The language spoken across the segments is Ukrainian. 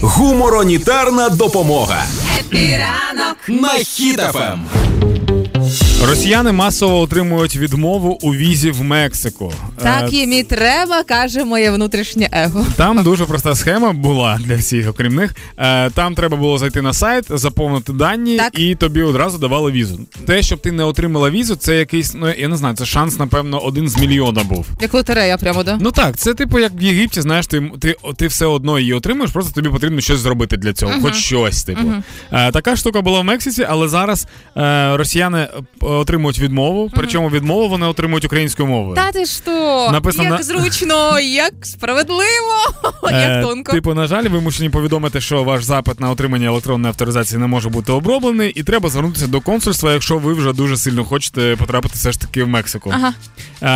Гуморонітрана допомога на Ем, Хіт FM. Росіяни масово отримують відмову у візі в Мексику. Так Е, їм і треба, каже моє внутрішнє его. Там дуже проста схема була для всіх, окрім них. Е, Там треба було зайти на сайт, заповнити дані, Так. і тобі одразу давали візу. Те, щоб ти не отримала візу, це якийсь, ну я не знаю, це шанс, напевно, один з мільйона був. Як лотерея, прямо да? Ну так, це типу як в Єгипті, знаєш, ти, ти, ти все одно її отримуєш, просто тобі потрібно щось зробити для цього, хоч щось. Типу. Е, така штука була в Мексиці, але зараз росіяни отримують відмову, причому відмову вони отримують українською мовою. Та ти що? Написано як на- зручно, як справедливо, Е, як тонко. Типу, на жаль, вимушені повідомити, що ваш запит на отримання електронної авторизації не може бути оброблений, і треба звернутися до консульства, якщо ви вже дуже сильно хочете потрапити все ж таки в Мексику. Ага.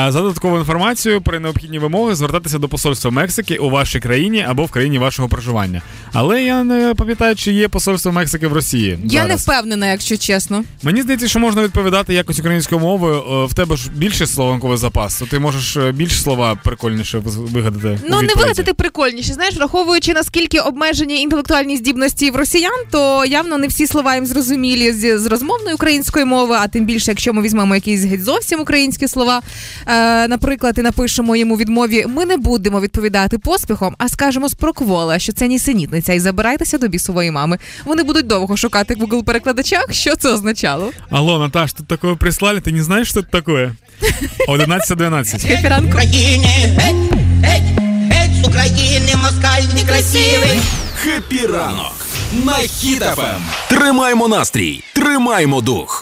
Е, За додаткову інформацію при необхідні вимоги звертатися до посольства Мексики у вашій країні або в країні вашого проживання. Але я не пам'ятаю, чи є посольство Мексики в Росії. Я не впевнена, якщо чесно. Мені здається, що можна відповідати якось українською мовою. Е, В тебе ж більше словниковий запас, то ти можеш е, більше слова прикольніше вигадати. Ну, не вигадати прикольніше. Знаєш, враховуючи наскільки обмежені інтелектуальні здібності в росіян, то явно не всі слова їм зрозумілі з, з розмовної української мови, а тим більше, якщо ми візьмемо якісь геть зовсім українські слова, е, наприклад, і напишемо йому відмові, ми не будемо відповідати поспіхом, а скажемо з проквола, що це нісенітниця, і забирайтеся до бісової мами. Вони будуть довго шукати в Google перекладачах, що це означало. Алло, Наташ, тут такое прислали, ты не знаешь, что это такое? 11.12. Хепіранку. Украине, эть, эть, эть, с Украины москаль некрасивый. Хепі ранок на хітафем. Тримаймо настрій, тримаймо дух.